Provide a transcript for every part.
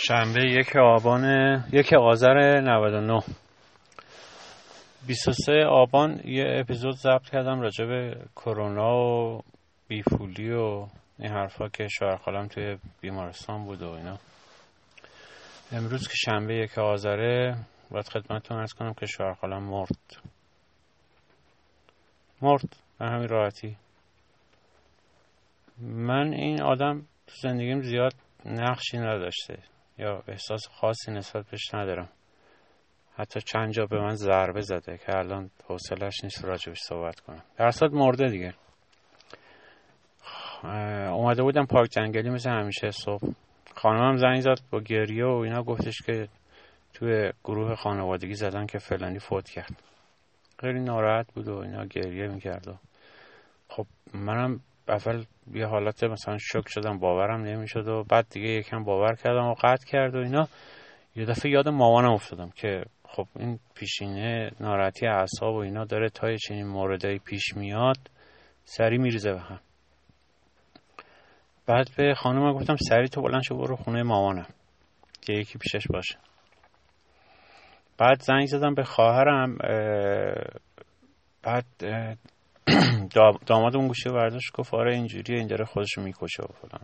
شنبه یک آبان یک آذر 99 23 آبان یه اپیزود ضبط کردم راجع به کرونا و بیفولی و این حرفا که شوهر خالم توی بیمارستان بود و اینا. امروز که شنبه یک آذره باید خدمتتون ارز کنم که شوهر خالم مرد. مرد به همین راحتی. من این آدم تو زندگیم زیاد نقشی نداشته. یا احساس خاصی نسبت بهش ندارم. حتی چند جا به من ضربه زده که الان حوصلش نیست راجبش صحبت کنم. در مرده دیگه. اومده بودم پارک جنگلی مثل همیشه صبح. خانمم زنگ زد با گریه و اینا گفتش که توی گروه خانوادگی زدن که فلانی فوت کرد. خیلی ناراحت بود و اینا گریه می‌کرد و خب منم اول یه حالت مثلا شک شدم باورم نمی‌شد و بعد دیگه یکم باور کردم و قطع کرد و اینا. یه دفعه یاد مامانم افتادم که خب این پیشینه ناراحتی اعصاب و اینا داره تا چنین موردی پیش میاد سری میریزه به هم. بعد به خانم گفتم سری تو بلند شو برو خونه مامانم که یکی پیشش باشه. بعد زنگ زدم به خواهرم بعد داماد اون گوشه برداشت گفت آره اینجوریه این داره خودشو می‌کشه و فلان.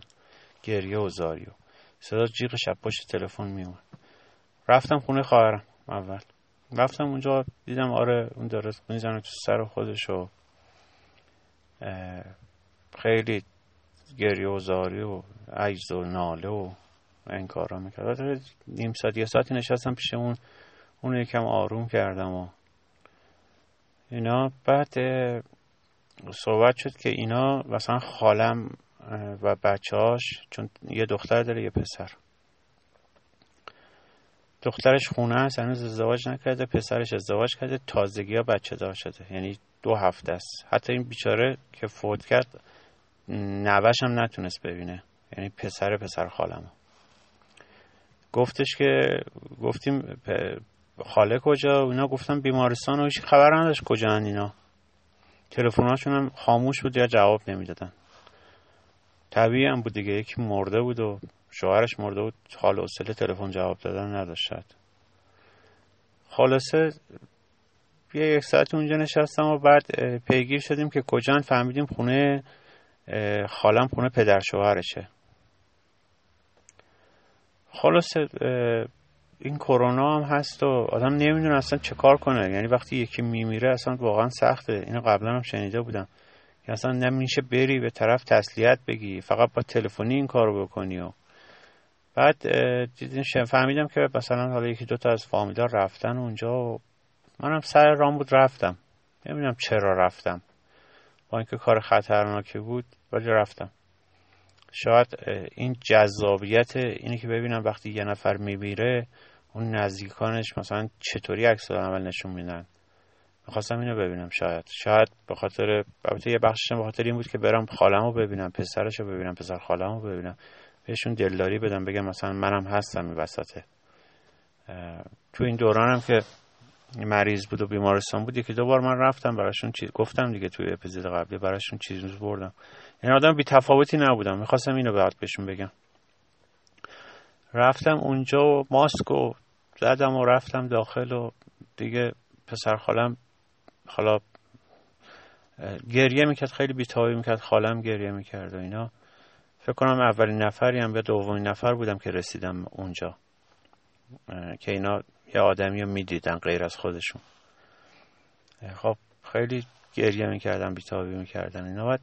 گریه و زاری و صدا جیغ شب پشت تلفن میومد رفتم خونه خواهرم اول. رفتم اونجا دیدم آره اون داره می‌زنه تو سر خودش و خیلی گریه و زاری و عجز و ناله و این کارا می‌کرد. نیم ساعت یه ساعتی نشستم پیش اون اون یکم آروم کردم و اینا. بعد صحبت شد که اینا مثلا خالم و بچهاش چون یه دختر داره یه پسر. دخترش خونه است هنوز ازدواج نکرده پسرش ازدواج کرده تازگی ها بچه دار شده. یعنی دو هفته است. حتی این بیچاره که فوت کرد نوش هم نتونست ببینه. یعنی پسر پسر خالم. گفتش که گفتیم خاله کجا؟ اینا گفتم بیمارستان و خبر نداشت کجا اینا. تلفن‌هاشون هم خاموش بود یا جواب نمی‌دادن. طبیعی هم بود دیگه یکی مرده بود و شوهرش مرده بود. حال اصله تلفن جواب دادن نداشت خلاصه یه یک ساعت اونجا نشستم و بعد پیگیر شدیم که کجا فهمیدیم خونه خالم خونه پدر شوهرشه. خلاصه این کرونا هم هست و آدم نمی‌دونه اصلا چه کار کنه. یعنی وقتی یکی میمیره اصلا واقعا سخته. اینو قبلا هم شنیده بودم. که اصلا نمیشه بری به طرف تسلیت بگی. فقط با تلفنی این کارو بکنی و بعد فهمیدم که مثلا حالا یکی دوتا از فامیلا رفتن اونجا و منم سر رام بود رفتم. نمی‌دونم چرا رفتم. با اینکه کار خطرناکی بود ولی رفتم. شاید این جذابیت اینه که ببینم وقتی یه نفر میمیره اون نزدیکانش مثلا چطوری عکس عمل نشون میدن؟ می‌خواستم اینو ببینم شاید. شاید به خاطر البته یه بخشش به خاطر این بود که برم خالمو ببینم پسرشو ببینم پسر خالمو ببینم. بهشون دلداری بدم بگم مثلا منم هستم این وسطه تو این دورانم که مریض بود و بیمارستان بود یکی دو بار من رفتم براشون چیز گفتم دیگه توی اپیزود قبلی براشون چیز بردم. این آدم بی تفاوتی نبودم. می‌خواستم اینو بعد بهشون بگم. رفتم اونجا و ماسک و زدم و رفتم داخل و دیگه پسر خالم حالا گریه می‌کرد خیلی بیتابی می‌کرد. خالم گریه می‌کرد و اینا. فکر کنم اولین نفری هم یا دومین نفر بودم که رسیدم اونجا. که اینا یه آدمی رو می‌دیدن غیر از خودشون. خب خیلی گریه می‌کردن بیتابی می‌کردن اینا. باید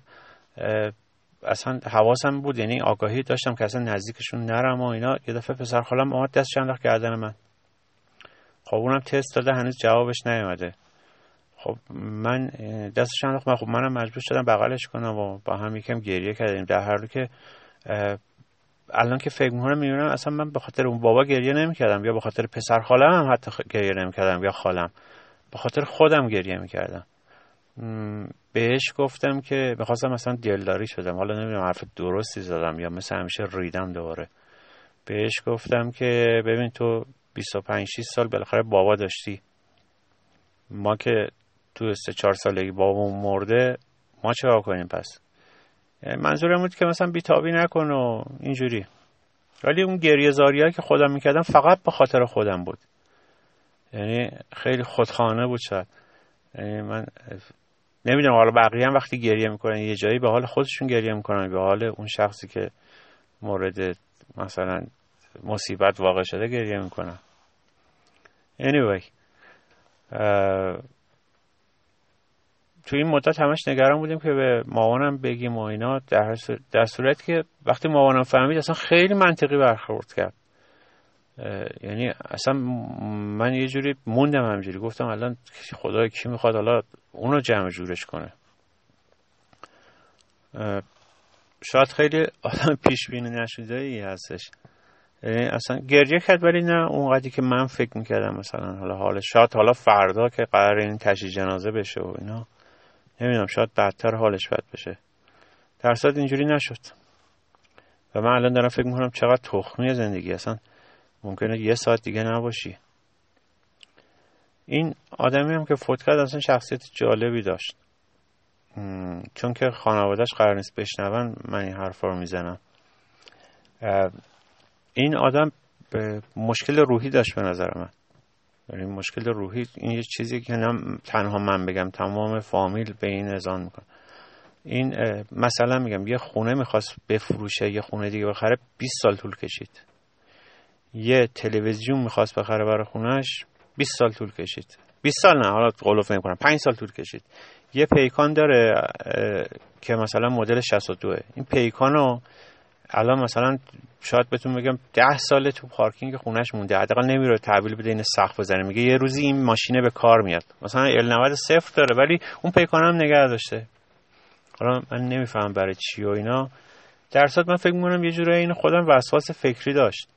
اصلا حواسم بود یعنی آگاهی داشتم که اصلا نزدیکشون نرم و اینا. یه دفعه پسر خالم آمد دستش انداخت گردن من. خب اونم تست داده هنوز جوابش نیومده. خب من دستش انداخت خب منم مجبور شدم بغلش کنم و با هم یکم گریه کردیم. در هر که الان که فکر می‌کنم می‌بینم اصلا من به خاطر اون بابا گریه نمی‌کردم یا به خاطر پسر خالم هم حتی گریه نمی‌کردم یا خالم. به خاطر خودم گریه می‌کردم. بهش گفتم که می‌خواستم مثلا دلداری شدم. حالا نمی‌دونم حرف درستی زدم یا مثل همیشه ریدم دوباره. بهش گفتم که ببین تو 25 6 سال بالاخره بابا داشتی. ما که تو سه چهار سالگی بابامون مرده ما چه کنیم پس؟ منظورم بود که مثلا بیتابی نکن و اینجوری. ولی اون گریه زاری که خودم می‌کردم فقط به خاطر خودم بود. یعنی خیلی خودخانه بود شاید. یعنی من نمی‌دونم حالا بقیه هم وقتی گریه می‌کنن یه جایی به حال خودشون گریه می‌کنن به حال اون شخصی که مورد مثلا مصیبت واقع شده گریه می‌کنن. Anyway تو این مدت همش نگران بودیم که به مامانم بگیم و اینا در, در صورت که وقتی مامانم فهمید اصلا خیلی منطقی برخورد کرد. یعنی اصلا من یه جوری موندم همجوری گفتم الان خدا کی می‌خواد حالا اونو جمع جورش کنه. شاید خیلی آدم پیش بینی نشده ای هستش. یعنی اصلا گریه کرد ولی نه اونقدری که من فکر می‌کردم مثلا حالا حال شاید حالا فردا که قرار این تشییع جنازه بشه و اینا. نمی‌دونم شاید بدتر حالش بد بشه. در اینجوری نشد. و من الان دارم فکر می‌کنم چقدر تخمی زندگی اصلا ممکنه یه ساعت دیگه نباشی. این آدمی هم که فوت کرد اصلا شخصیت جالبی داشت. چون که خانوادهش قرار نیست بشنون من این حرفا رو می‌زنم. این آدم مشکل روحی داشت به نظر من. یعنی مشکل روحی این یه چیزی که نه تنها من بگم تمام فامیل به این ازان میکن این مثلا میگم یه خونه می‌خواست بفروشه یه خونه دیگه بخره 20 سال طول کشید. یه تلویزیون می‌خواست بخره برای خونهش 20 سال طول کشید. 20 سال نه حالا قلوف کنم 5 سال طول کشید. یه پیکان داره که مثلا مدل 62 این پیکانو الان مثلا شاید بهتون بگم ده سال تو پارکینگ خونش مونده. حداقل نمیره تحویل بده این سقف بزنه. میگه یه روزی این ماشینه به کار میاد. مثلا ال 90 صفر داره ولی اون پیکان هم نگه داشته. حالا من نمیفهم برای چی و اینا. در من فکر می‌کنم یه جورایی این خودم وسواس فکری داشت.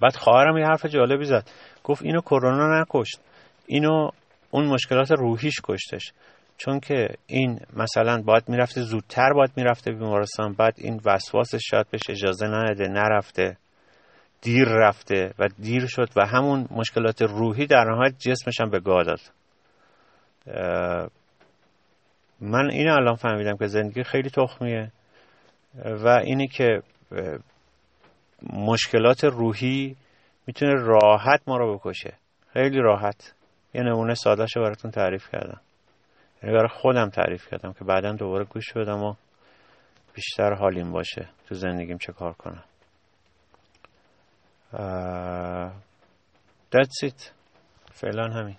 بعد خواهرم یه حرف جالبی زد. گفت اینو کرونا نکشت. اینو اون مشکلات روحیش کشتش. چون که این مثلا باید می‌رفته زودتر باید می‌رفته بیمارستان بعد این وسواسش شاید بهش اجازه نده نرفته. دیر رفته و دیر شد و همون مشکلات روحی در نهایت جسمش هم به گاه داد. من این الان فهمیدم که زندگی خیلی تخمیه و اینی که مشکلات روحی می‌تونه راحت ما رو بکشه. خیلی راحت. یه نمونه سادهش براتون تعریف کردم. یعنی برای خودم تعریف کردم که بعدا دوباره گوش بدم و بیشتر حالیم باشه تو زندگیم چه کار کنم. that's it. فعلا همین.